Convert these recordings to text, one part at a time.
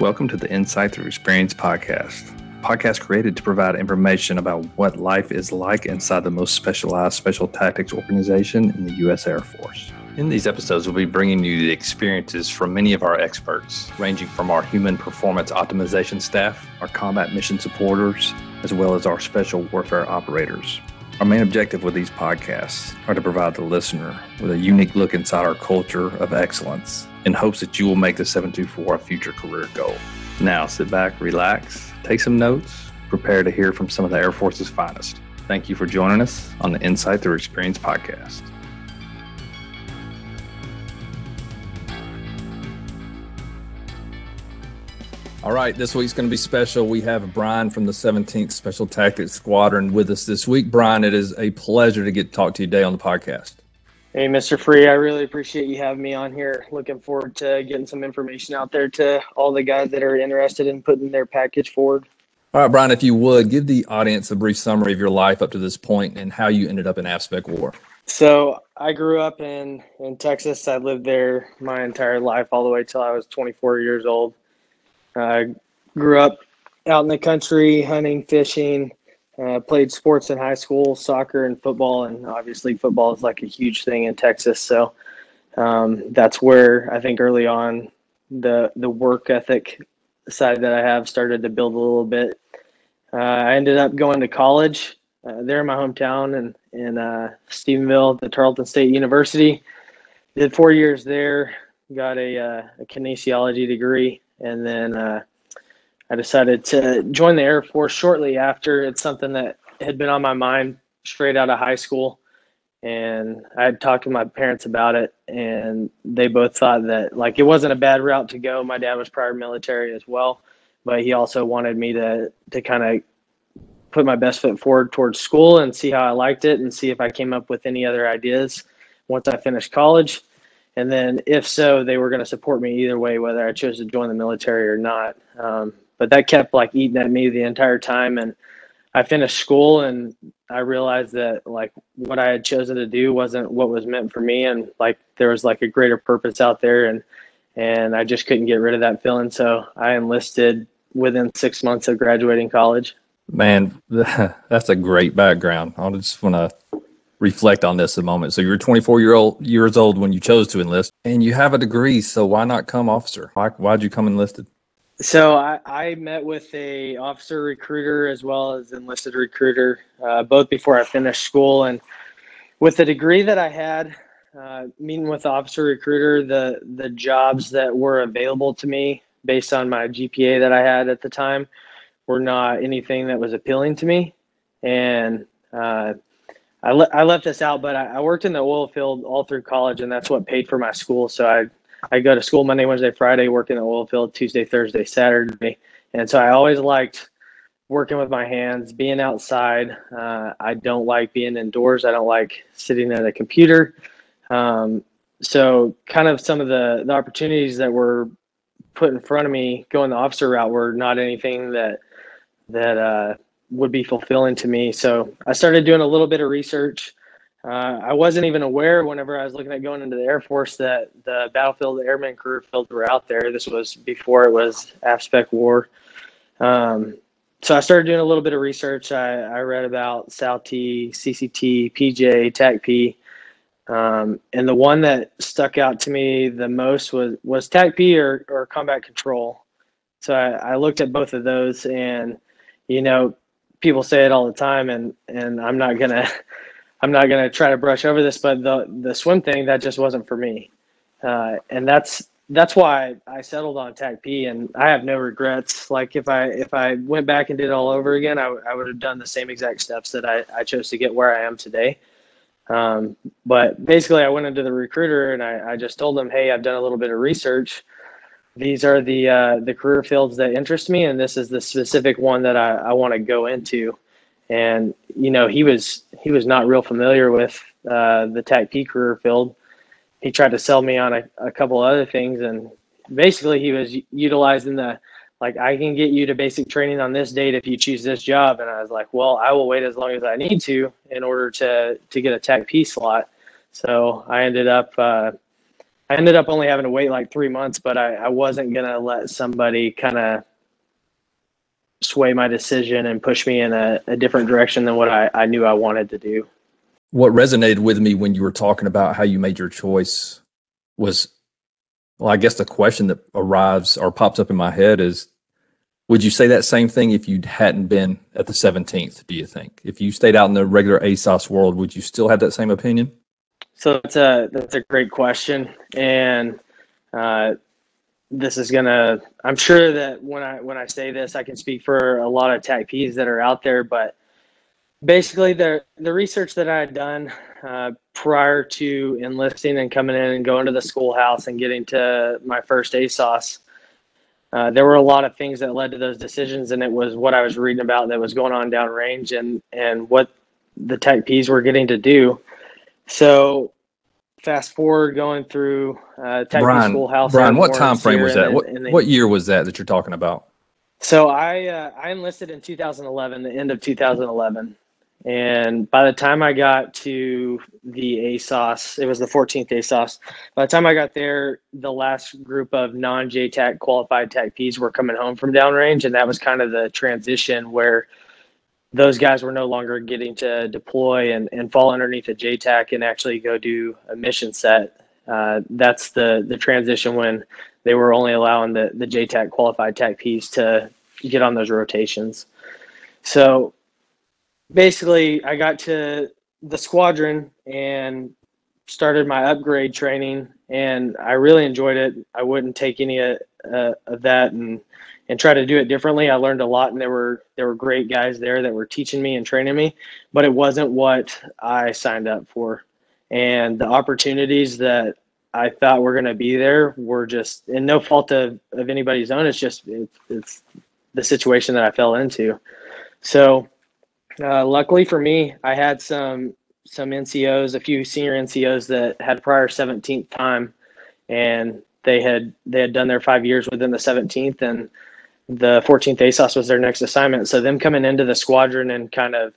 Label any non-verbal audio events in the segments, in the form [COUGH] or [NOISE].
Welcome to the Insight Through Experience podcast. Podcast created to provide information about what life is like inside the most specialized special tactics organization in the U.S. Air Force. In these episodes, we'll be bringing you the experiences from many of our experts, ranging from our human performance optimization staff, our combat mission supporters, as well as our special warfare operators. Our main objective with these podcasts are to provide the listener with a unique look inside our culture of excellence in hopes that you will make the 724 a future career goal. Now, sit back, relax, take some notes, prepare to hear from some of the Air Force's finest. Thank you for joining us on the Insight Through Experience podcast. All right, this week's going to be special. We have Brian from the 17th Special Tactics Squadron with us this week. Brian, it is a pleasure to get to talk to you today on the podcast. Hey, Mr. Free, I really appreciate you having me on here. Looking forward to getting some information out there to all the guys that are interested in putting their package forward. All right, Brian, if you would give the audience a brief summary of your life up to this point and how you ended up in AFSPEC War. So, I grew up in in Texas. I lived there my entire life, all the way till I was 24 years old. I grew up out in the country, hunting, fishing. Uh, played sports in high school, soccer and football, and obviously football is like a huge thing in Texas. So um, that's where I think early on the the work ethic side that I have started to build a little bit. Uh, I ended up going to college uh, there in my hometown and in, uh, Stephenville, the Tarleton State University. Did four years there, got a, uh, a kinesiology degree, and then uh, I decided to join the Air Force shortly after. It's something that had been on my mind straight out of high school. And I had talked to my parents about it, and they both thought that like it wasn't a bad route to go. My dad was prior military as well, but he also wanted me to to kind of put my best foot forward towards school and see how I liked it, and see if I came up with any other ideas once I finished college. And then, if so, they were going to support me either way, whether I chose to join the military or not. Um, but that kept like eating at me the entire time. And I finished school and I realized that like what I had chosen to do wasn't what was meant for me. And like there was like a greater purpose out there. And, and I just couldn't get rid of that feeling. So I enlisted within six months of graduating college. Man, [LAUGHS] that's a great background. I just want to reflect on this a moment. So you're 24 year old years old when you chose to enlist, and you have a degree. So why not come officer? Why why'd you come enlisted? So I, I met with a officer recruiter as well as enlisted recruiter, uh, both before I finished school, and with the degree that I had, uh, meeting with the officer recruiter, the the jobs that were available to me based on my GPA that I had at the time were not anything that was appealing to me, and uh, I, le- I left this out, but I, I, worked in the oil field all through college, and that's what paid for my school. So I I go to school Monday, Wednesday, Friday, work in the oil field Tuesday, Thursday, Saturday, and so I always liked working with my hands, being outside. Uh, I don't like being indoors. I don't like sitting at a computer. Um, so kind of some of the the opportunities that were put in front of me going the officer route were not anything that that uh, would be fulfilling to me. So I started doing a little bit of research. Uh, I wasn't even aware whenever I was looking at going into the Air Force that the battlefield, airman career fields were out there. This was before it was AFSPEC war. Um, so I started doing a little bit of research. I, I read about SAL-T, CCT, PJ, TACP. Um, and the one that stuck out to me the most was, was TACP or, or combat control. So I, I looked at both of those and, you know, people say it all the time, and and I'm not gonna [LAUGHS] I'm not gonna try to brush over this, but the the swim thing that just wasn't for me, uh, and that's that's why I settled on TACP, and I have no regrets. Like if I if I went back and did it all over again, I, I would have done the same exact steps that I, I chose to get where I am today. Um, but basically, I went into the recruiter and I, I just told them, hey, I've done a little bit of research these are the uh, the career fields that interest me, and this is the specific one that I, I want to go into. And you know, he was he was not real familiar with uh, the TACP career field. He tried to sell me on a, a couple other things, and basically he was utilizing the like I can get you to basic training on this date if you choose this job. And I was like, well, I will wait as long as I need to in order to to get a TACP slot. So I ended up uh, I ended up only having to wait like three months, but I, I wasn't gonna let somebody kind of sway my decision and push me in a, a different direction than what I, I knew I wanted to do. What resonated with me when you were talking about how you made your choice was, well, I guess the question that arrives or pops up in my head is, would you say that same thing if you hadn't been at the 17th? Do you think if you stayed out in the regular ASOS world, would you still have that same opinion? So that's a that's a great question, and uh, this is gonna. I'm sure that when I when I say this, I can speak for a lot of TACPs that are out there. But basically, the the research that I had done uh, prior to enlisting and coming in and going to the schoolhouse and getting to my first ASOS uh, there were a lot of things that led to those decisions, and it was what I was reading about that was going on downrange, and and what the TACPs were getting to do. So, fast forward going through uh, Tech Brian, Schoolhouse. Brian, what time frame was that? what, what year was that that you're talking about? So I uh, I enlisted in 2011, the end of 2011, and by the time I got to the ASOS, it was the 14th ASOS. By the time I got there, the last group of non JTAC qualified TACPs were coming home from downrange. And that was kind of the transition where those guys were no longer getting to deploy and, and fall underneath a JTAC and actually go do a mission set. Uh, that's the, the transition when they were only allowing the, the JTAC qualified TACPs to get on those rotations. So basically, I got to the squadron and started my upgrade training, and I really enjoyed it. I wouldn't take any of, uh, of that and and try to do it differently. I learned a lot, and there were there were great guys there that were teaching me and training me, but it wasn't what I signed up for. And the opportunities that I thought were going to be there were just, and no fault of, of anybody's own. It's just it, it's the situation that I fell into. So uh, luckily for me, I had some some NCOs, a few senior NCOs that had prior 17th time, and they had they had done their five years within the 17th, and the 14th ASOS was their next assignment. So them coming into the squadron and kind of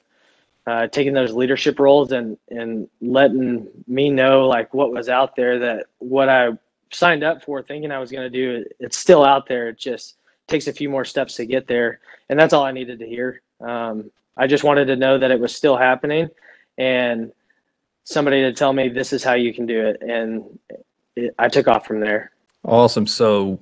uh, taking those leadership roles and and letting me know like what was out there that what I signed up for, thinking I was going to do, it's still out there. It just takes a few more steps to get there, and that's all I needed to hear. Um, I just wanted to know that it was still happening and somebody to tell me this is how you can do it. And it, I took off from there. Awesome. So,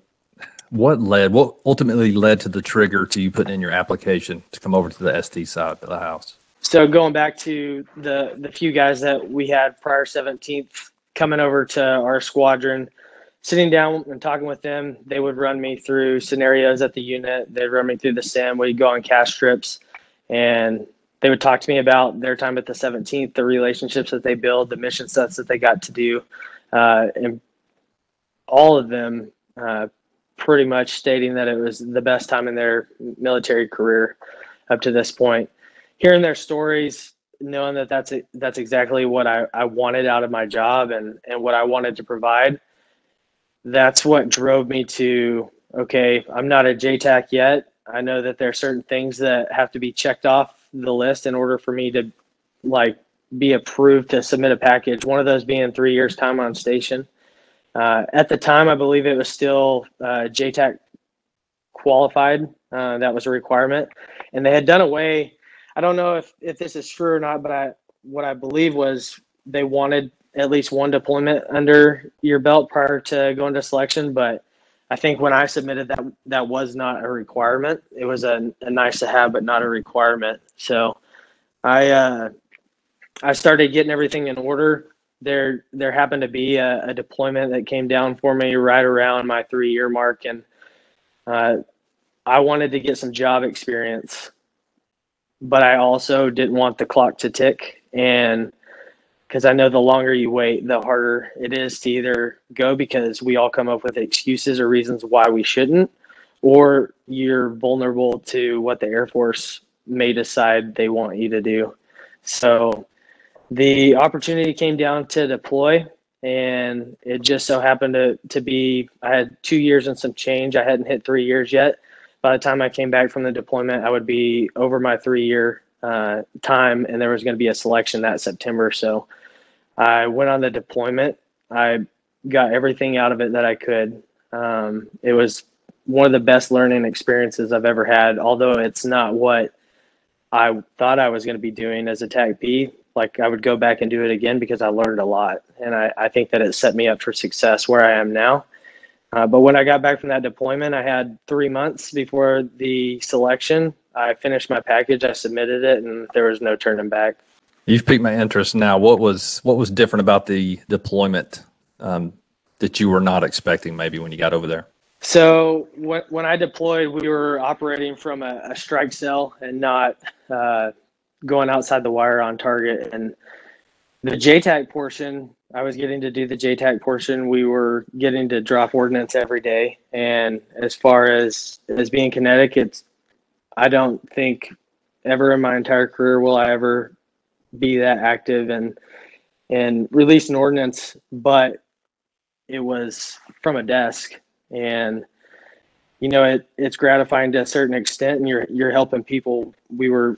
what led, what ultimately led to the trigger to you putting in your application to come over to the ST side of the house? So, going back to the, the few guys that we had prior 17th coming over to our squadron, sitting down and talking with them, they would run me through scenarios at the unit. They'd run me through the sim. We'd go on CAS trips and they would talk to me about their time at the 17th, the relationships that they build, the mission sets that they got to do, uh, and all of them uh, pretty much stating that it was the best time in their military career up to this point. Hearing their stories, knowing that that's that's exactly what I, I wanted out of my job and and what I wanted to provide, that's what drove me to okay, I'm not a JTAC yet. I know that there are certain things that have to be checked off the list in order for me to like be approved to submit a package. One of those being three years time on station. Uh, at the time, I believe it was still uh, JTAC qualified. Uh, that was a requirement, and they had done away. I don't know if, if this is true or not, but I what I believe was they wanted at least one deployment under your belt prior to going to selection, but I think when I submitted that, that was not a requirement. It was a, a nice to have, but not a requirement. So I, uh, I started getting everything in order. There, there happened to be a, a deployment that came down for me right around my three year mark. And, uh, I wanted to get some job experience, but I also didn't want the clock to tick. And because I know the longer you wait, the harder it is to either go because we all come up with excuses or reasons why we shouldn't, or you're vulnerable to what the Air Force may decide they want you to do. So the opportunity came down to deploy, and it just so happened to, to be I had two years and some change. I hadn't hit three years yet. By the time I came back from the deployment, I would be over my three year uh, time, and there was going to be a selection that September. So I went on the deployment. I got everything out of it that I could. Um, it was one of the best learning experiences I've ever had, although it's not what I thought I was going to be doing as a TACP. Like I would go back and do it again because I learned a lot. And I, I think that it set me up for success where I am now. Uh, but when I got back from that deployment, I had three months before the selection. I finished my package, I submitted it, and there was no turning back. You've piqued my interest now. What was what was different about the deployment um, that you were not expecting maybe when you got over there? So when, when I deployed, we were operating from a, a strike cell and not uh, going outside the wire on target. And the JTAC portion, I was getting to do the JTAC portion. We were getting to drop ordnance every day. And as far as as being kinetic, it's I don't think ever in my entire career will I ever be that active and and release an ordinance, but it was from a desk and you know it it's gratifying to a certain extent and you're you're helping people we were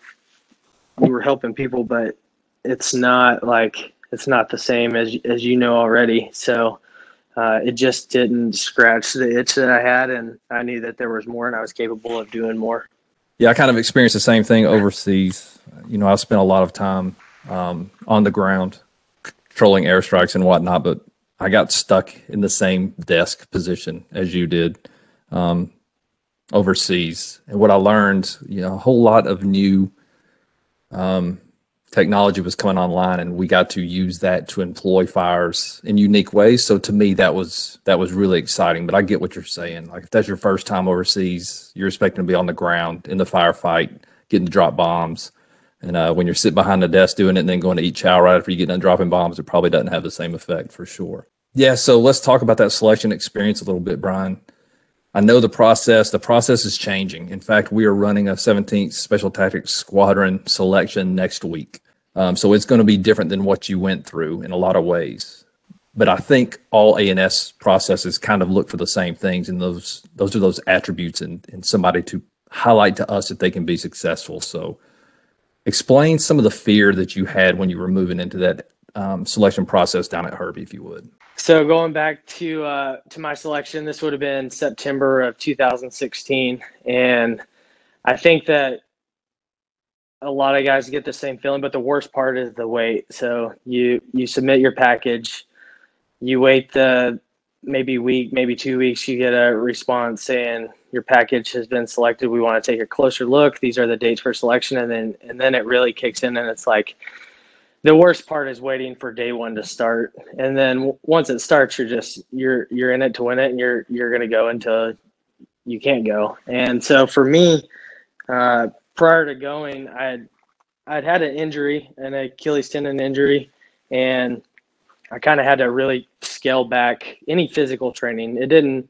we were helping people but it's not like it's not the same as as you know already so uh, it just didn't scratch the itch that I had, and I knew that there was more, and I was capable of doing more. Yeah, I kind of experienced the same thing overseas. You know, I spent a lot of time um, on the ground, controlling airstrikes and whatnot, but I got stuck in the same desk position as you did um, overseas. And what I learned, you know, a whole lot of new um, technology was coming online, and we got to use that to employ fires in unique ways. So to me, that was that was really exciting. But I get what you're saying. Like if that's your first time overseas, you're expecting to be on the ground in the firefight, getting to drop bombs. And uh, when you're sitting behind the desk doing it and then going to eat chow right after you get done dropping bombs, it probably doesn't have the same effect for sure. Yeah, so let's talk about that selection experience a little bit, Brian. I know the process. The process is changing. In fact, we are running a 17th Special Tactics Squadron selection next week. Um, so it's going to be different than what you went through in a lot of ways. But I think all A&S processes kind of look for the same things, and those those are those attributes and in somebody to highlight to us that they can be successful. So explain some of the fear that you had when you were moving into that um, selection process down at Herbie, if you would. So going back to uh, to my selection, this would have been September of 2016, and I think that a lot of guys get the same feeling. But the worst part is the wait. So you you submit your package, you wait the maybe week, maybe two weeks, you get a response saying your package has been selected. We want to take a closer look. These are the dates for selection, and then and then it really kicks in, and it's like the worst part is waiting for day one to start, and then once it starts, you're just you're you're in it to win it, and you're you're gonna go until you can't go. And so for me, uh, prior to going, I had I'd had an injury, an Achilles tendon injury, and I kind of had to really scale back any physical training. It didn't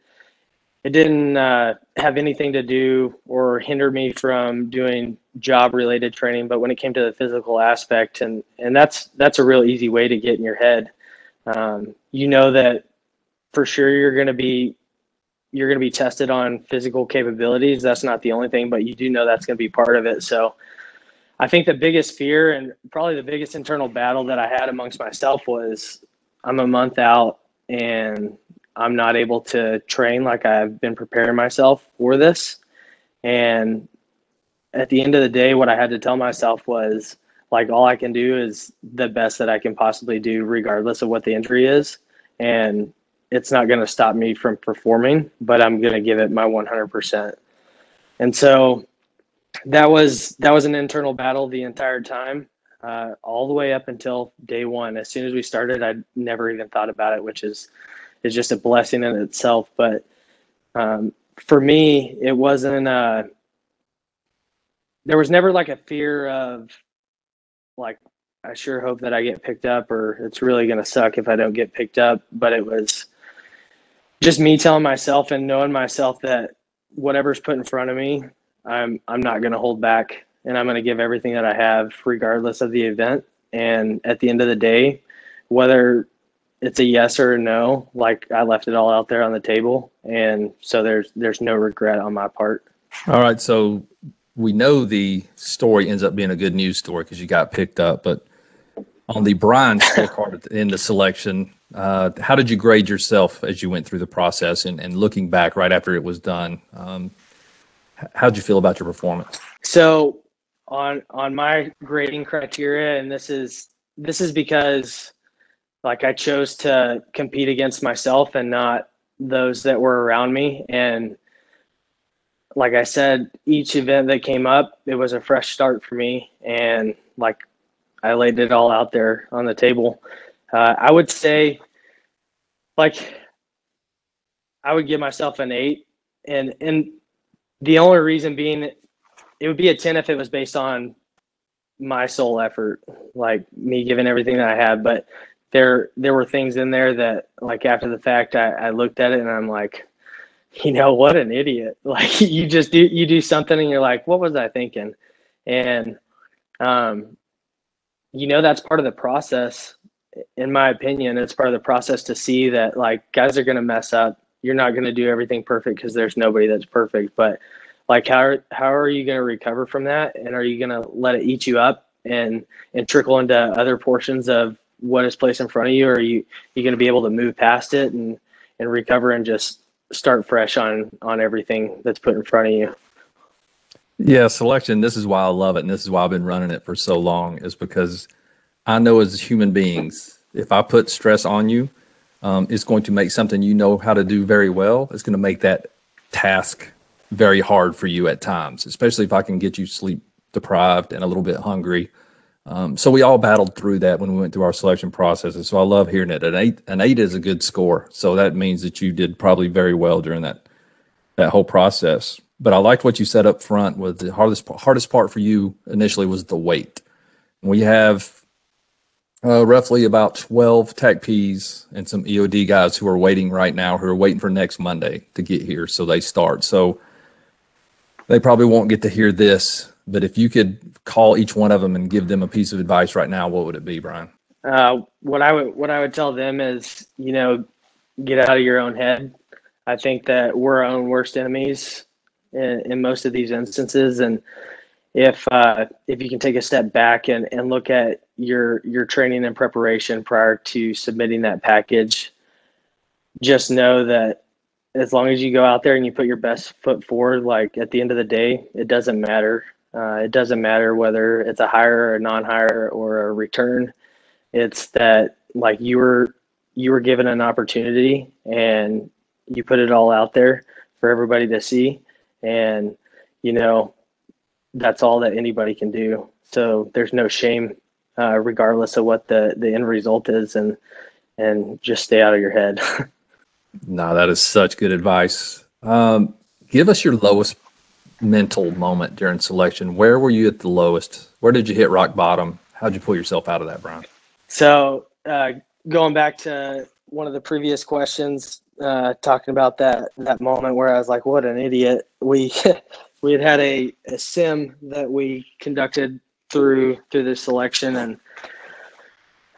it didn't uh, have anything to do or hinder me from doing job related training. But when it came to the physical aspect, and and that's that's a real easy way to get in your head. Um, you know that for sure you're going to be you're going to be tested on physical capabilities. That's not the only thing, but you do know that's going to be part of it. So. I think the biggest fear and probably the biggest internal battle that I had amongst myself was I'm a month out and I'm not able to train like I've been preparing myself for this. And at the end of the day, what I had to tell myself was like, all I can do is the best that I can possibly do, regardless of what the injury is. And it's not going to stop me from performing, but I'm going to give it my 100%. And so that was that was an internal battle the entire time, uh, all the way up until day one. As soon as we started, I never even thought about it, which is is just a blessing in itself. But um, for me, it wasn't. Uh, there was never like a fear of, like, I sure hope that I get picked up, or it's really gonna suck if I don't get picked up. But it was just me telling myself and knowing myself that whatever's put in front of me, I'm I'm not gonna hold back, and I'm gonna give everything that I have, regardless of the event. And at the end of the day, whether it's a yes or a no. Like I left it all out there on the table, and so there's there's no regret on my part. All right, so we know the story ends up being a good news story because you got picked up, but on the Brian scorecard in the selection, Uh, how did you grade yourself as you went through the process and, and looking back right after it was done? Um, how did you feel about your performance? So on on my grading criteria, and this is this is because like I chose to compete against myself and not those that were around me. And like I said, each event that came up, it was a fresh start for me. And like I laid it all out there on the table. Uh, I would say, like, I would give myself an eight, and and the only reason being, it would be a ten if it was based on my sole effort, like me giving everything that I had. But there there were things in there that, like after the fact, I, I looked at it and I'm like, you know, what an idiot! [LAUGHS] Like you just do you do something and you're like, what was I thinking? And um, you know that's part of the process in my opinion it's part of the process to see that like guys are going to mess up you're not going to do everything perfect because there's nobody that's perfect but like how how are you going to recover from that and are you going to let it eat you up and and trickle into other portions of what is placed in front of you or are you you going to be able to move past it and and recover and just start fresh on on everything that's put in front of you yeah, selection. This is why I love it, and this is why I've been running it for so long. Is because I know as human beings, if I put stress on you, um, it's going to make something you know how to do very well. It's going to make that task very hard for you at times, especially if I can get you sleep deprived and a little bit hungry. Um, so we all battled through that when we went through our selection processes. So I love hearing it. An eight, an eight is a good score. So that means that you did probably very well during that that whole process but I liked what you said up front. Was the hardest hardest part for you initially was the wait. We have uh, roughly about twelve TACPs and some EOD guys who are waiting right now, who are waiting for next Monday to get here, so they start. So they probably won't get to hear this, but if you could call each one of them and give them a piece of advice right now, what would it be, Brian? Uh, what I would what I would tell them is, you know, get out of your own head. I think that we're our own worst enemies in, in most of these instances. And if uh, if you can take a step back and, and look at your your training and preparation prior to submitting that package, just know that as long as you go out there and you put your best foot forward, like at the end of the day, it doesn't matter. Uh, it doesn't matter whether it's a hire or a non-hire or a return. It's that like you were you were given an opportunity and you put it all out there for everybody to see. And you know that's all that anybody can do. So there's no shame uh, regardless of what the the end result is and and just stay out of your head. [LAUGHS] No that is such good advice. Um, give us your lowest mental moment during selection where were you at the lowest where did you hit rock bottom how'd you pull yourself out of that brian so uh, going back to one of the previous questions uh, talking about that that moment where I was like, "What an idiot!" We [LAUGHS] we had had a, a sim that we conducted through through the selection and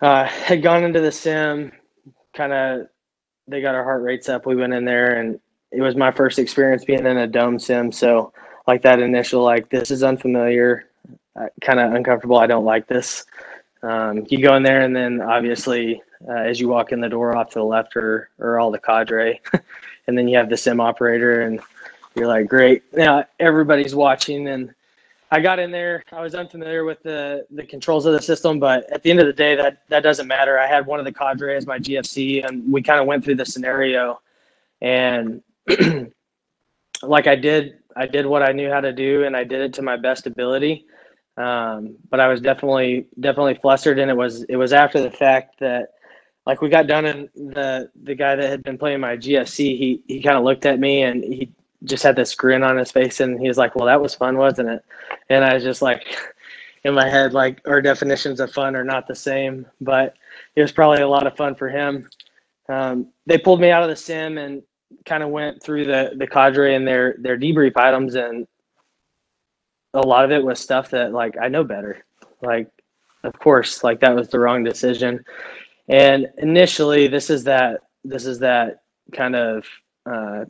uh, had gone into the sim. Kind of, they got our heart rates up. We went in there, and it was my first experience being in a dome sim. So, like that initial, like this is unfamiliar, uh, kind of uncomfortable. I don't like this. Um, you go in there, and then obviously uh, as you walk in the door off to the left or or all the cadre, [LAUGHS] and then you have the sim operator, and you're like, great. Now everybody's watching, and I got in there. I was unfamiliar with the the controls of the system, but at the end of the day, that that doesn't matter. I had one of the cadre as my GFC, and we kind of went through the scenario, and [CLEARS THROAT] like I did, I did what I knew how to do, and I did it to my best ability. Um, but I was definitely definitely flustered, and it was it was after the fact that like we got done and the the guy that had been playing my GFC, he he kind of looked at me and he just had this grin on his face and he was like, "Well, that was fun, wasn't it?" And I was just like [LAUGHS] in my head like our definitions of fun are not the same, but it was probably a lot of fun for him. Um, they pulled me out of the sim and kind of went through the the cadre and their their debrief items and a lot of it was stuff that like I know better. Like of course, like that was the wrong decision. And initially, this is that this is that kind of uh,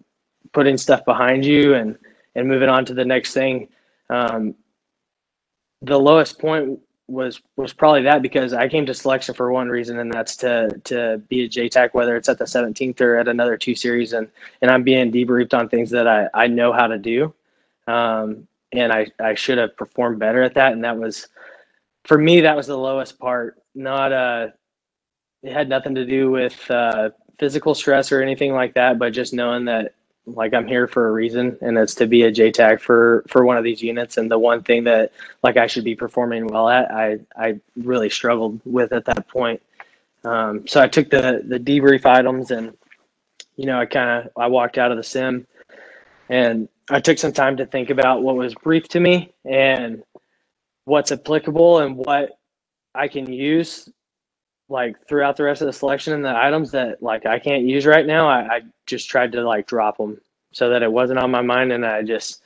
putting stuff behind you and and moving on to the next thing. Um, the lowest point was was probably that because I came to selection for one reason, and that's to to be a JTAC, whether it's at the 17th or at another two series, and and I'm being debriefed on things that I I know how to do, um, and I I should have performed better at that, and that was for me that was the lowest part. Not uh, it had nothing to do with uh, physical stress or anything like that, but just knowing that like I'm here for a reason, and it's to be a JTAC for for one of these units. And the one thing that like I should be performing well at, I I really struggled with at that point. Um, so I took the the debrief items, and you know I kind of I walked out of the sim, and I took some time to think about what was briefed to me and what's applicable and what I can use like throughout the rest of the selection and the items that like I can't use right now, I, I just tried to like drop them so that it wasn't on my mind, and I just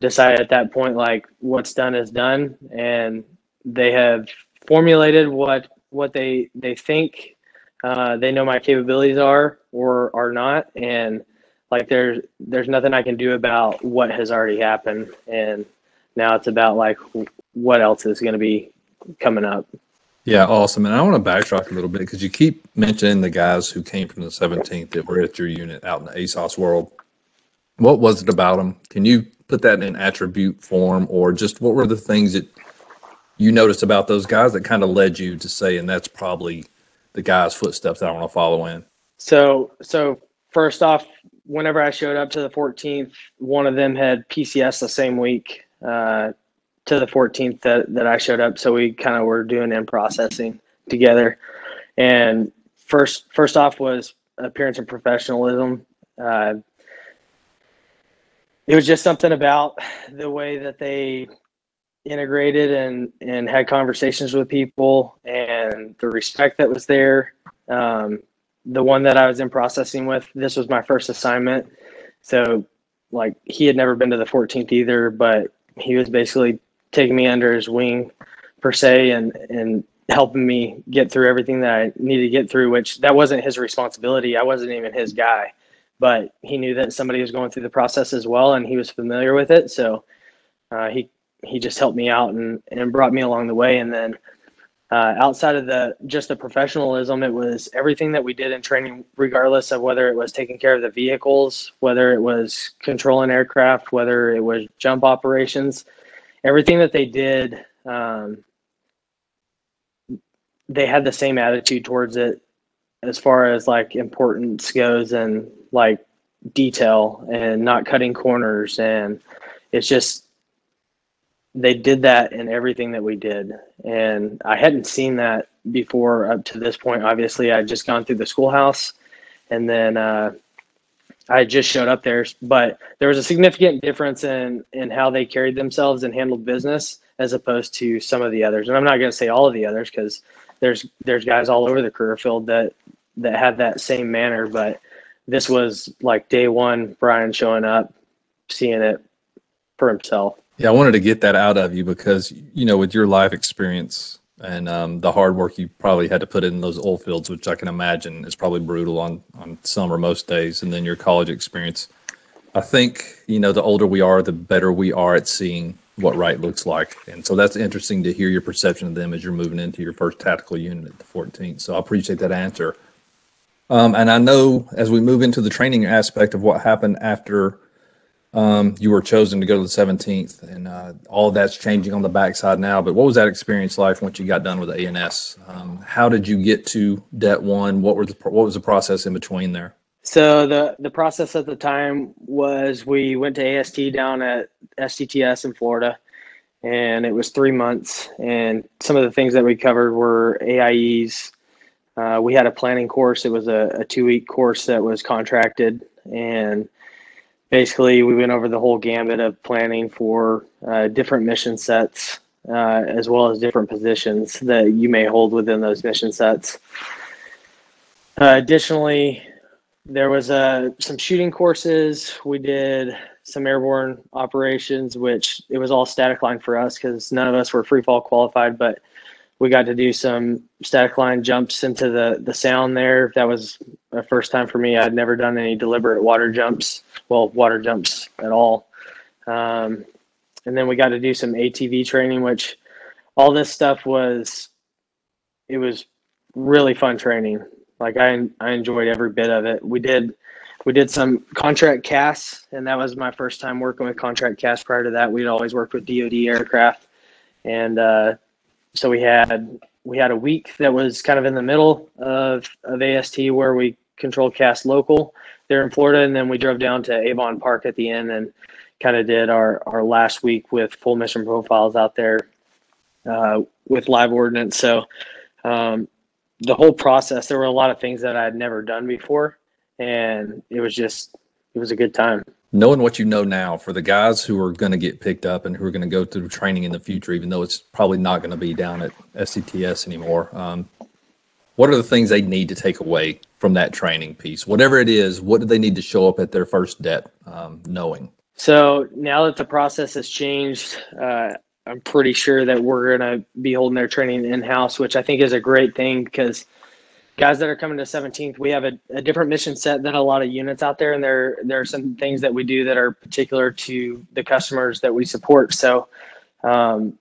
decided at that point like what's done is done, and they have formulated what what they they think uh, they know my capabilities are or are not, and like there's there's nothing I can do about what has already happened, and now it's about like what else is going to be coming up. Yeah, awesome. And I want to backtrack a little bit because you keep mentioning the guys who came from the 17th that were at your unit out in the ASOS world. What was it about them? Can you put that in attribute form or just what were the things that you noticed about those guys that kind of led you to say, and that's probably the guy's footsteps that I want to follow in? So, so first off, whenever I showed up to the 14th, one of them had PCS the same week. Uh, to the 14th that, that I showed up. So we kind of were doing in processing together. And first, first off was appearance and professionalism. Uh, it was just something about the way that they integrated and, and had conversations with people and the respect that was there. Um, the one that I was in processing with, this was my first assignment. So like he had never been to the 14th either, but he was basically taking me under his wing per se and and helping me get through everything that I needed to get through, which that wasn't his responsibility. I wasn't even his guy, but he knew that somebody was going through the process as well, and he was familiar with it. So uh, he he just helped me out and and brought me along the way. And then uh, outside of the just the professionalism, it was everything that we did in training, regardless of whether it was taking care of the vehicles, whether it was controlling aircraft, whether it was jump operations everything that they did, um, they had the same attitude towards it as far as like importance goes and like detail and not cutting corners. And it's just, they did that in everything that we did. And I hadn't seen that before up to this point. Obviously, I'd just gone through the schoolhouse and then, uh, I just showed up there, but there was a significant difference in in how they carried themselves and handled business as opposed to some of the others. And I'm not going to say all of the others because there's there's guys all over the career field that that have that same manner, but this was like day one, Brian showing up, seeing it for himself. Yeah, I wanted to get that out of you because you know, with your life experience, and um, the hard work you probably had to put in those oil fields, which I can imagine is probably brutal on on some or most days, and then your college experience. I think you know the older we are, the better we are at seeing what right looks like, and so that's interesting to hear your perception of them as you're moving into your first tactical unit at the 14th. So I appreciate that answer. Um, and I know as we move into the training aspect of what happened after um, you were chosen to go to the 17th, and uh, all that's changing on the backside now. But what was that experience like once you got done with the A&S? Um, how did you get to Det One? What were the what was the process in between there? So the the process at the time was we went to AST down at STTS in Florida, and it was three months. And some of the things that we covered were AIEs. Uh, we had a planning course. It was a, a two week course that was contracted, and basically we went over the whole gambit of planning for uh, different mission sets uh, as well as different positions that you may hold within those mission sets. Uh, additionally, there was uh, some shooting courses. We did some airborne operations, which it was all static line for us because none of us were free fall qualified, but we got to do some static line jumps into the the sound there. That was a first time for me. I'd never done any deliberate water jumps, well, water jumps at all. Um, and then we got to do some ATV training, which all this stuff was it was really fun training. Like I I enjoyed every bit of it. We did we did some contract CAS, and that was my first time working with contract CAS. Prior to that, we'd always worked with DoD aircraft, and uh, so we had we had a week that was kind of in the middle of of AST where we controlled CAS local there in Florida, and then we drove down to Avon Park at the end and kind of did our our last week with full mission profiles out there uh, with live ordnance. So um, the whole process, there were a lot of things that I had never done before, and it was just it was a good time. Knowing what you know now, for the guys who are going to get picked up and who are going to go through training in the future, even though it's probably not going to be down at STTS anymore, um, what are the things they need to take away from that training piece? Whatever it is, what do they need to show up at their first det um, knowing? So now that the process has changed, uh, I'm pretty sure that we're going to be holding their training in house, which I think is a great thing because guys that are coming to 17th, we have a, a, different mission set than a lot of units out there, and there there are some things that we do that are particular to the customers that we support. So, um,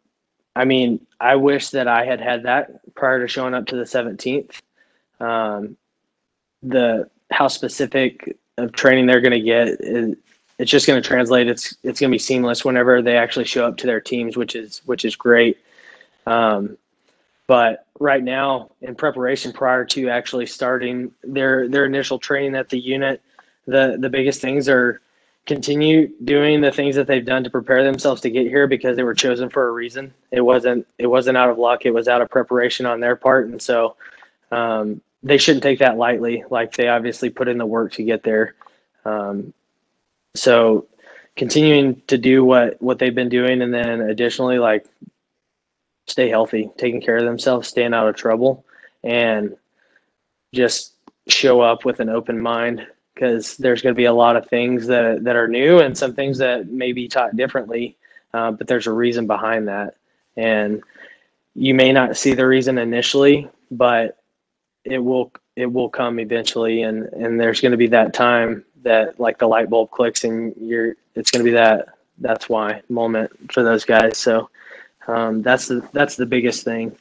I mean, I wish that I had had that prior to showing up to the 17th. Um, the how specific of training they're going to get is, it's just going to translate. It's it's going to be seamless whenever they actually show up to their teams, which is which is great. Um, but right now, in preparation prior to actually starting their their initial training at the unit, the the biggest things are continue doing the things that they've done to prepare themselves to get here because they were chosen for a reason. It wasn't it wasn't out of luck. It was out of preparation on their part, and so um, they shouldn't take that lightly. Like they obviously put in the work to get there. Um, so continuing to do what what they've been doing and then additionally like stay healthy taking care of themselves staying out of trouble and just show up with an open mind because there's going to be a lot of things that that are new and some things that may be taught differently uh, but there's a reason behind that. And you may not see the reason initially but it will it will come eventually and and there's going to be that time that like the light bulb clicks and you're it's going to be that that's why moment for those guys. So um, that's the that's the biggest thing.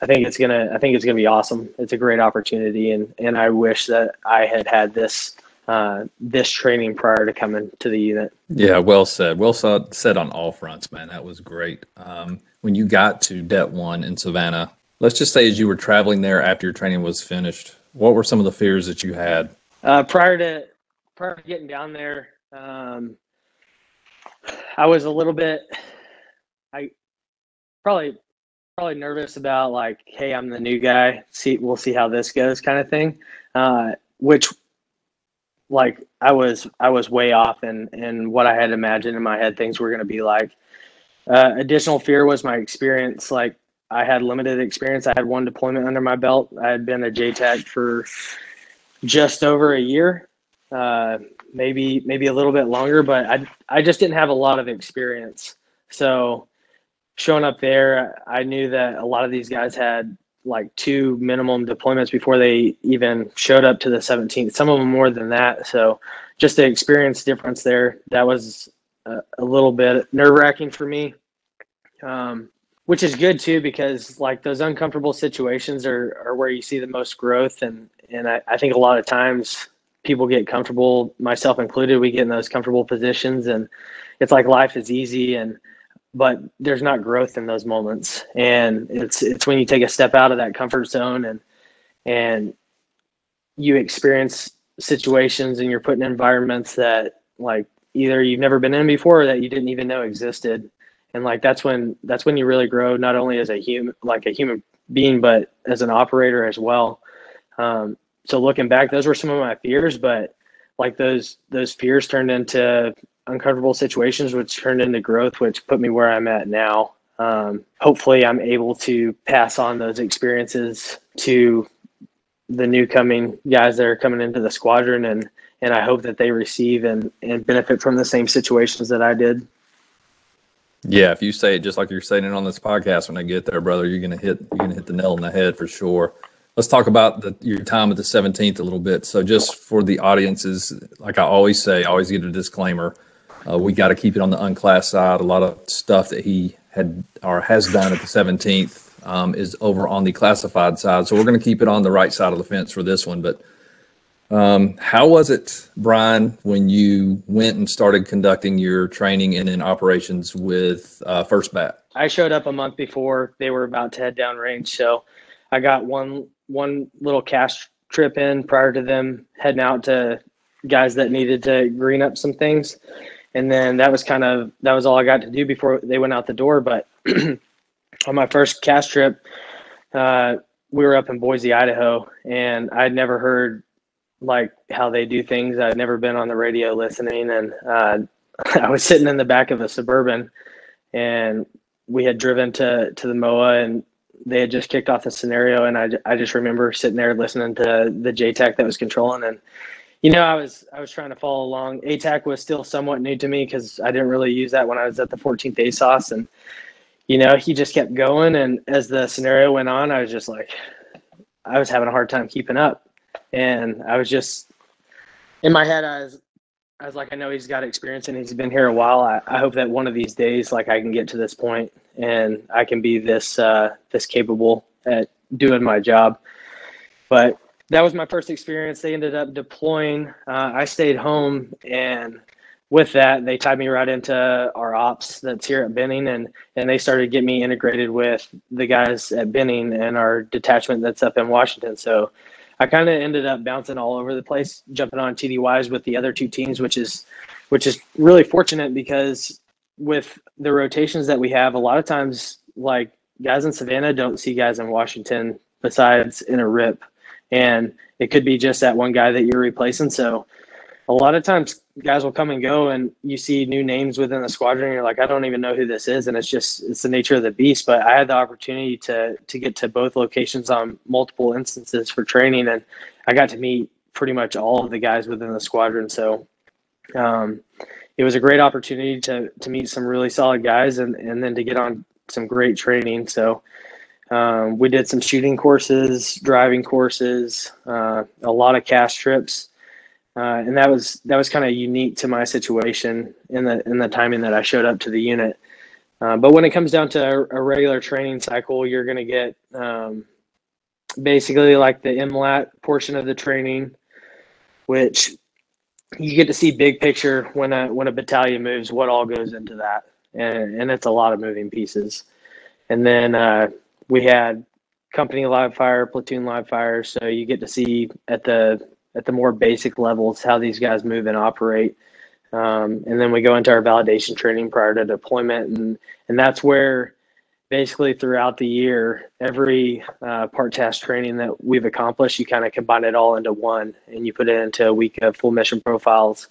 I think it's gonna i think it's gonna be awesome. It's a great opportunity and and i wish that i had had this uh, this training prior to coming to the unit. Yeah well said. Well said on all fronts man. That was great. Um, when you got to det one in savannah let's just say as you were traveling there after your training was finished what were some of the fears that you had? Uh, prior to prior to getting down there, um, I was a little bit, I probably probably nervous about like, hey, I'm the new guy. See, we'll see how this goes, kind of thing. Uh, which, like, I was I was way off in in what I had imagined in my head things were going to be like. Uh, additional fear was my experience. Like, I had limited experience. I had one deployment under my belt. I had been a JTAC for just over a year, uh, maybe maybe a little bit longer, but I I just didn't have a lot of experience. So showing up there, I knew that a lot of these guys had like two minimum deployments before they even showed up to the 17th. Some of them more than that. So just the experience difference there, that was a, a little bit nerve wracking for me. Um, which is good too because like those uncomfortable situations are, are where you see the most growth and and I, I think a lot of times people get comfortable, myself included, we get in those comfortable positions and it's like life is easy and but there's not growth in those moments. And it's it's when you take a step out of that comfort zone and and you experience situations and you're put in environments that like either you've never been in before or that you didn't even know existed. And like that's when that's when you really grow not only as a human like a human being but as an operator as well. Um, so looking back, those were some of my fears, but like those those fears turned into uncomfortable situations, which turned into growth, which put me where I'm at now. Um, hopefully, I'm able to pass on those experiences to the new coming guys that are coming into the squadron, and and I hope that they receive and and benefit from the same situations that I did. Yeah, if you say it just like you're saying it on this podcast, when I get there, brother, you're gonna hit you're gonna hit the nail on the head for sure let's talk about the, your time at the 17th a little bit. So, just for the audiences, like I always say, I always get a disclaimer. Uh, we got to keep it on the unclass side. A lot of stuff that he had or has done at the 17th um, is over on the classified side. So we're going to keep it on the right side of the fence for this one. But um, how was it, Brian, when you went and started conducting your training and in operations with uh, First Bat? I showed up a month before they were about to head down range, so I got one one little CAS trip in prior to them heading out to guys that needed to green up some things, and then that was kind of that was all I got to do before they went out the door. But [CLEARS THROAT] on my first CAS trip, uh, we were up in Boise, Idaho, and I'd never heard like how they do things. I'd never been on the radio listening, and uh, [LAUGHS] I was sitting in the back of a suburban, and we had driven to to the MOA, and they had just kicked off the scenario, and I I just remember sitting there listening to the JTAC that was controlling, and you know I was I was trying to follow along. ATAK was still somewhat new to me because I didn't really use that when I was at the 14th ASOS, and you know he just kept going, and as the scenario went on, I was just like. I was having a hard time keeping up and I was just in my head. I was, I was like, I know he's got experience and he's been here a while. I, I hope that one of these days, like, I can get to this point and I can be this uh, this capable at doing my job. But that was my first experience. They ended up deploying. Uh, I stayed home, and with that, they tied me right into our ops that's here at Benning, and and they started getting me integrated with the guys at Benning and our detachment that's up in Washington. So I kind of ended up bouncing all over the place, jumping on TDYs with the other two teams, which is which is really fortunate because with the rotations that we have, a lot of times like guys in Savannah don't see guys in Washington besides in a rip, and it could be just that one guy that you're replacing. So a lot of times guys will come and go and you see new names within the squadron and you're like i don't even know who this is. And it's just it's the nature of the beast. But i had the opportunity to to get to both locations on multiple instances for training. And i got to meet pretty much all of the guys within the squadron. So um, it was a great opportunity to to meet some really solid guys and and then to get on some great training. So um, we did some shooting courses driving courses uh, a lot of CAS trips uh, and that was that was kind of unique to my situation in the in the timing that I showed up to the unit. Uh, but when it comes down to a, a regular training cycle, you're going to get um, basically like the MLAT portion of the training, which you get to see big picture when a when a battalion moves, what all goes into that, and, and it's a lot of moving pieces. And then uh, we had company live fire, platoon live fire, so you get to see at the at the more basic levels how these guys move and operate. Um, and then we go into our validation training prior to deployment, and and that's where basically throughout the year, every uh, part task training that we've accomplished, you kind of combine it all into one, and you put it into a week of full mission profiles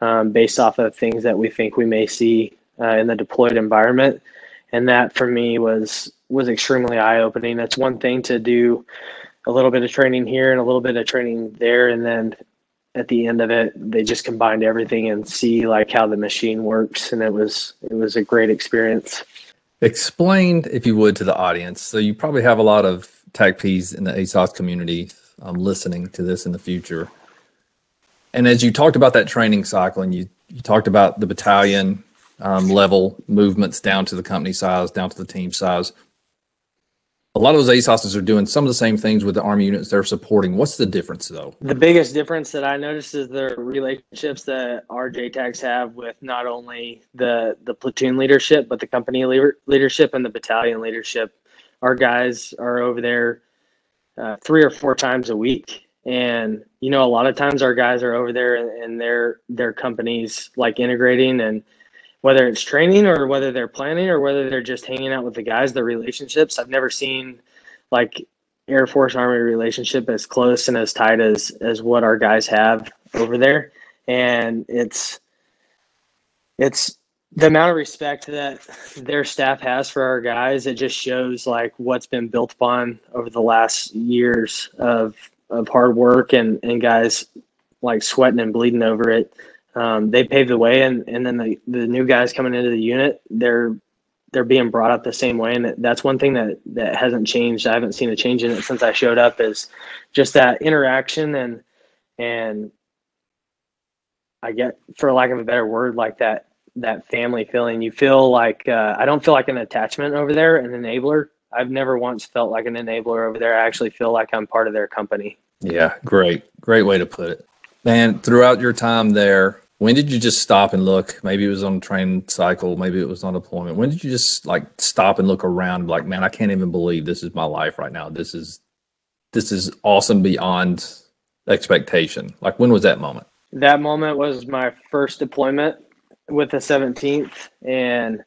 um, based off of things that we think we may see uh, in the deployed environment. And that for me was was extremely eye opening. That's one thing to do a little bit of training here and a little bit of training there. And then at the end of it they just combined everything and see like how the machine works. And it was it was a great experience. Explain if you would to the audience. So you probably have a lot of TACPs in the ASOS community um, listening to this in the future. And as you talked about that training cycle and you, you talked about the battalion um, level movements down to the company size down to the team size a lot of those ASOSs are doing some of the same things with the Army units they're supporting. What's the difference, though? The biggest difference that I noticed is the relationships that our JTACs have with not only the the platoon leadership, but the company leader, leadership and the battalion leadership. Our guys are over there uh, three or four times a week, and you know, a lot of times our guys are over there and, and their their companies like integrating and whether it's training or whether they're planning or whether they're just hanging out with the guys, the relationships. I've never seen like Air Force Army relationship as close and as tight as as what our guys have over there. And it's it's the amount of respect that their staff has for our guys, it just shows like what's been built upon over the last years of of hard work and, and guys like sweating and bleeding over it um, they paved the way, and and then the the new guys coming into the unit, they're they're being brought up the same way, and that's one thing that that hasn't changed. I haven't seen a change in it since I showed up. Is just that interaction and and I get, for lack of a better word, like that that family feeling. You feel like uh, I don't feel like an attachment over there, an enabler. I've never once felt like an enabler over there. I actually feel like I'm part of their company. Yeah, great, great way to put it, man. Throughout your time there, when did you just stop and look? Maybe it was on a train cycle, maybe it was on deployment. When did you just like stop and look around, like, man, I can't even believe this is my life right now. This is this is awesome beyond expectation. Like, when was that moment? That moment was my first deployment with the 17th, and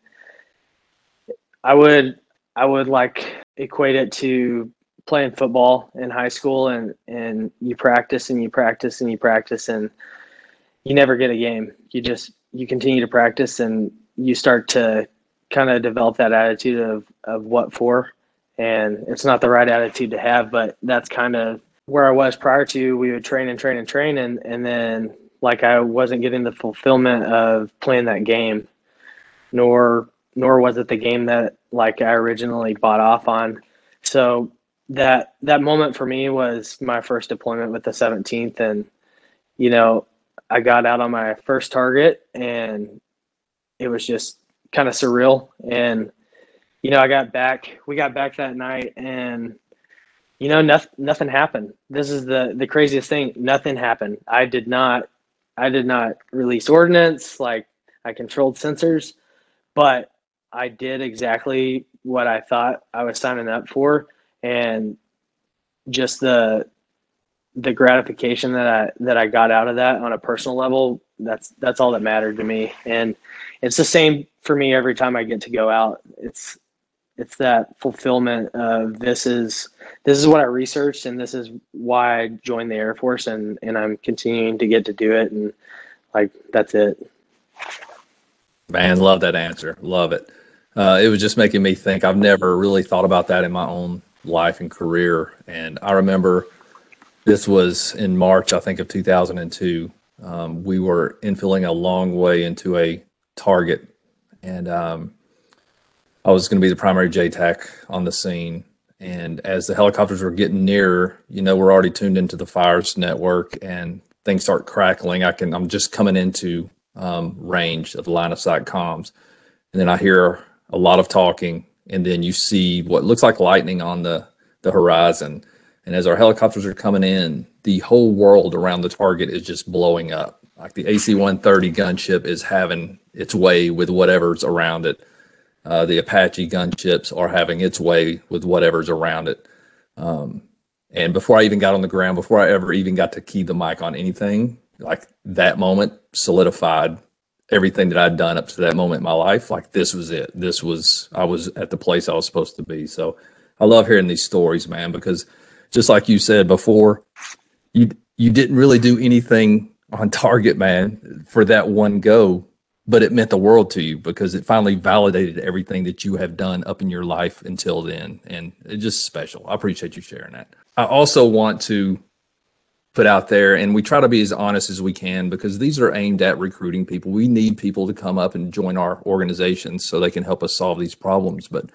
I would I would like equate it to playing football in high school and and you practice and you practice and you practice and you never get a game. You just you continue to practice and you start to kind of develop that attitude of of what for. And it's not the right attitude to have but that's kind of where I was prior to. We would train and train and train and and then like I wasn't getting the fulfillment of playing that game nor nor was it the game that like I originally bought off on. So that that moment for me was my first deployment with the 17th and you know I got out on my first target and it was just kind of surreal. And you know I got back we got back that night and you know nothing nothing happened. This is the the craziest thing. Nothing happened. I did not I did not release ordnance like I controlled sensors but I did exactly what I thought I was signing up for and just the the gratification that I that I got out of that on a personal level that's that's all that mattered to me. And it's the same for me every time I get to go out. It's it's that fulfillment of this is this is what I researched and this is why I joined the Air Force and and I'm continuing to get to do it. And like that's it. Man love that answer. Love it. Uh, it was just making me think. I've never really thought about that in my own life and career. And I remember this was in March, I think, of 2002. Um, we were infilling a long way into a target, and um, I was going to be the primary JTAC on the scene. And as the helicopters were getting nearer, you know, we're already tuned into the fires network, and things start crackling. I can, I'm just coming into um, range of the line of sight comms, and then I hear a lot of talking and then you see what looks like lightning on the the horizon. And as our helicopters are coming in, the whole world around the target is just blowing up. Like the AC-130 gunship is having its way with whatever's around it. Uh, the Apache gunships are having its way with whatever's around it. Um, and before I even got on the ground, before I ever even got to key the mic on anything, like that moment solidified everything that I'd done up to that moment in my life, like this was it. This was I was at the place I was supposed to be. So I love hearing these stories, man, because just like you said before, you you didn't really do anything on target, man, for that one go, but it meant the world to you because it finally validated everything that you have done up in your life until then. And it's just special. I appreciate you sharing that. I also want to put out there and we try to be as honest as we can because these are aimed at recruiting people. We need people to come up and join our organizations so they can help us solve these problems. But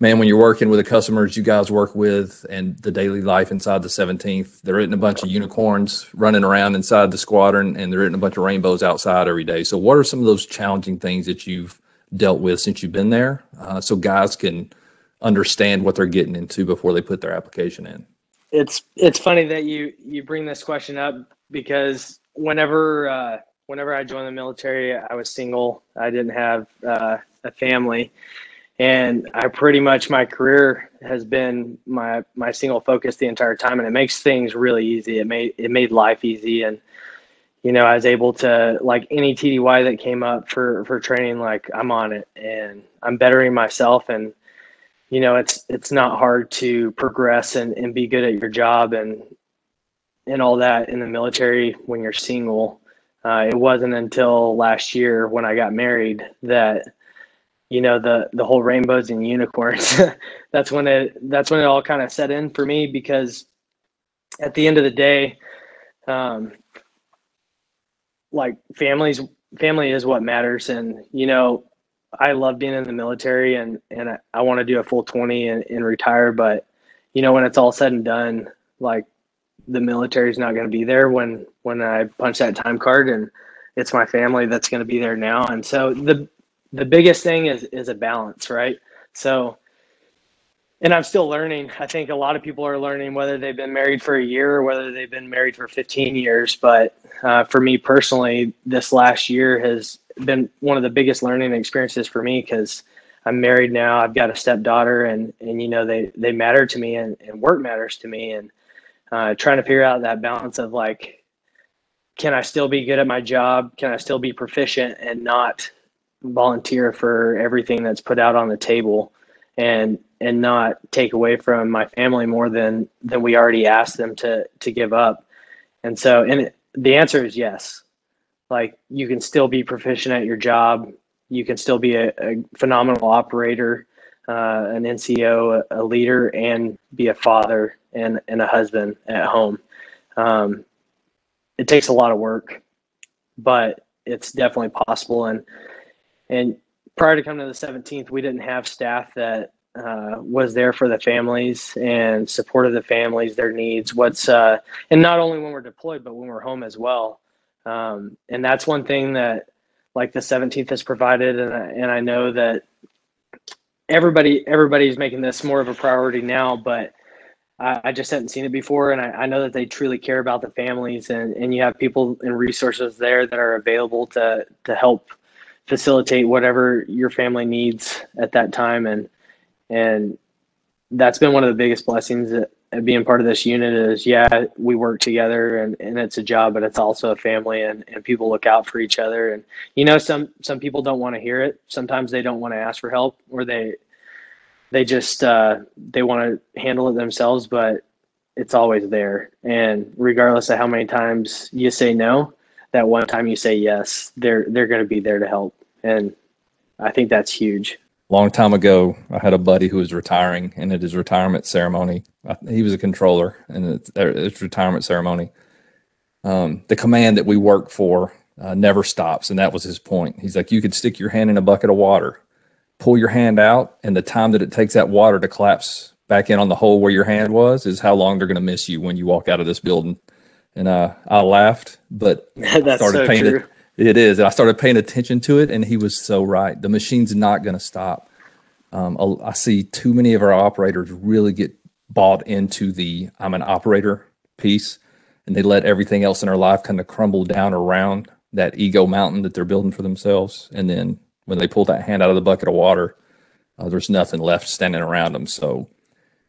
man when you're working with the customers you guys work with and the daily life inside the 17th they're eating a bunch of unicorns running around inside the squadron and they're eating a bunch of rainbows outside every day. So what are some of those challenging things that you've dealt with since you've been there uh, so guys can understand what they're getting into before they put their application in it's it's funny that you you bring this question up because whenever uh, whenever I joined the military, I was single. I didn't have uh, a family, and I pretty much my career has been my my single focus the entire time, and it makes things really easy. It made it made life easy, and you know I was able to like any TDY that came up for for training, like I'm on it, and I'm bettering myself and you know it's it's not hard to progress and, and be good at your job and and all that in the military when you're single. Uh, it wasn't until last year when i got married that you know the the whole rainbows and unicorns [LAUGHS] that's when it that's when it all kind of set in for me because at the end of the day um like families family is what matters and you know I love being in the military and and I, I want to do a full 20 and, and retire but you know when it's all said and done like the military is not going to be there when when I punch that time card and it's my family that's going to be there now. And so the the biggest thing is is a balance, right? So and I'm still learning. I think a lot of people are learning whether they've been married for a year or whether they've been married for 15 years. But uh, for me personally, this last year has been one of the biggest learning experiences for me because I'm married now. I've got a stepdaughter, and and you know they they matter to me, and, and work matters to me, and uh, trying to figure out that balance of like, can I still be good at my job? Can I still be proficient and not volunteer for everything that's put out on the table, and and not take away from my family more than than we already asked them to to give up. And so, and the answer is yes. Like you can still be proficient at your job. You can still be a, a phenomenal operator, uh, an NCO, a, a, leader, and be a father and, and a husband at home. Um, it takes a lot of work, but it's definitely possible. And and prior to coming to the 17th, we didn't have staff that uh, was there for the families and supported the families, their needs. What's uh, and not only when we're deployed, but when we're home as well. Um, and that's one thing that, like the 17th has provided, and I, and I know that everybody everybody's making this more of a priority now, but. I, I just hadn't seen it before, and I, I know that they truly care about the families, and, and you have people and resources there that are available to to help facilitate whatever your family needs at that time and and that's been one of the biggest blessings that being part of this unit is yeah we work together and, and it's a job but it's also a family and, and people look out for each other. And you know some some people don't want to hear it. Sometimes they don't want to ask for help or they they just uh, they want to handle it themselves but it's always there. And regardless of how many times you say no that one time you say yes they're they're going to be there to help. And i think that's huge long time ago, I had a buddy who was retiring, and at his retirement ceremony, he was a controller, and it's, it's retirement ceremony. Um, the command that we work for uh, never stops, and that was his point. He's like, you could stick your hand in a bucket of water, pull your hand out, and the time that it takes that water to collapse back in on the hole where your hand was is how long they're going to miss you when you walk out of this building. And uh, I laughed, but [LAUGHS] I started so paying true. It is. And I started paying attention to it, and he was so right. The machine's not going to stop. Um, I see too many of our operators really get bought into the I'm an operator piece, and they let everything else in their life kind of crumble down around that ego mountain that they're building for themselves. And then when they pull that hand out of the bucket of water, uh, there's nothing left standing around them. So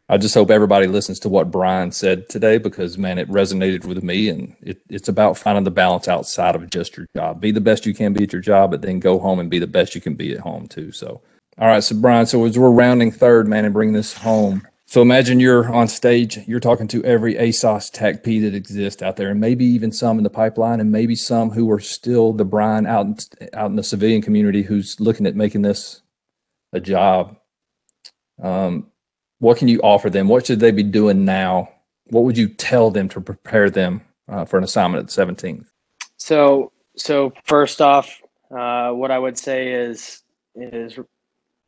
I just hope everybody listens to what Brian said today because man, it resonated with me, and it, it's about finding the balance outside of just your job. Be the best you can be at your job, but then go home and be the best you can be at home too. So, all right, so Brian, so as we're rounding third, man, and bring this home. So imagine you're on stage, you're talking to every ASOS TACP that exists out there, and maybe even some in the pipeline, and maybe some who are still the Brian out out in the civilian community who's looking at making this a job. Um, what can you offer them? What should they be doing now? What would you tell them to prepare them uh, for an assignment at the 17th? So, so first off, uh, what I would say is is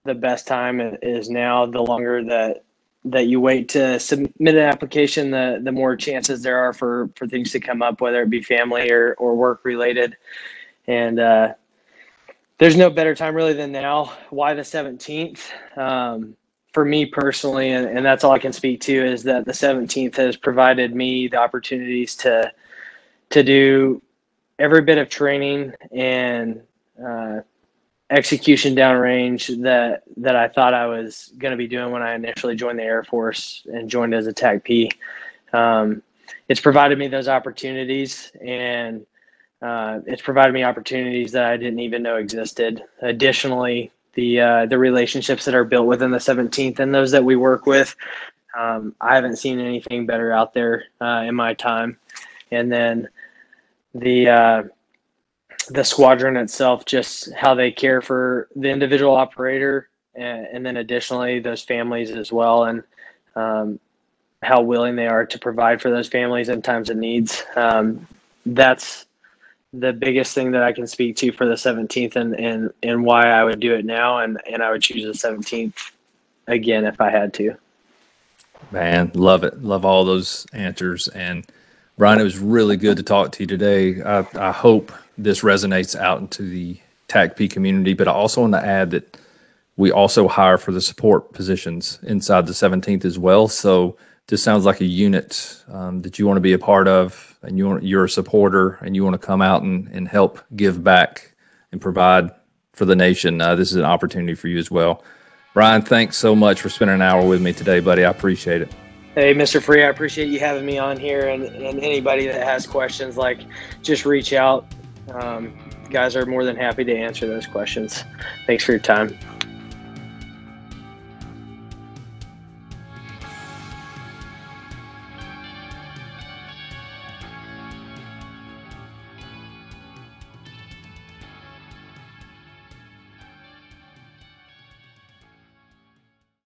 the best time is now. The longer that that you wait to submit an application, the the more chances there are for for things to come up, whether it be family or or work related. And uh, there's no better time really than now. Why the 17th? Um, for me personally, and, and that's all I can speak to, is that the 17th has provided me the opportunities to to do every bit of training and uh, execution downrange that that I thought I was going to be doing when I initially joined the Air Force and joined as a TACP. Um, it's provided me those opportunities, and uh, it's provided me opportunities that I didn't even know existed. Additionally, the uh, the relationships that are built within the 17th and those that we work with. Um, I haven't seen anything better out there uh, in my time. And then the uh, the squadron itself, just how they care for the individual operator, and, and then additionally those families as well, and um, how willing they are to provide for those families in times of needs. Um, that's the biggest thing that I can speak to for the 17th and, and, and why I would do it now. And, and I would choose the 17th again if I had to. Man, love it. Love all those answers. And Brian, it was really good to talk to you today. I, I hope this resonates out into the TACP community, but I also want to add that we also hire for the support positions inside the 17th as well. So this sounds like a unit um, that you want to be a part of, and you want, you're a supporter, and you want to come out and, and help give back and provide for the nation. Uh, this is an opportunity for you as well. Brian, thanks so much for spending an hour with me today, buddy. I appreciate it. Hey, Mr. Free, I appreciate you having me on here. And, and anybody that has questions, like, just reach out. Um, guys are more than happy to answer those questions. Thanks for your time.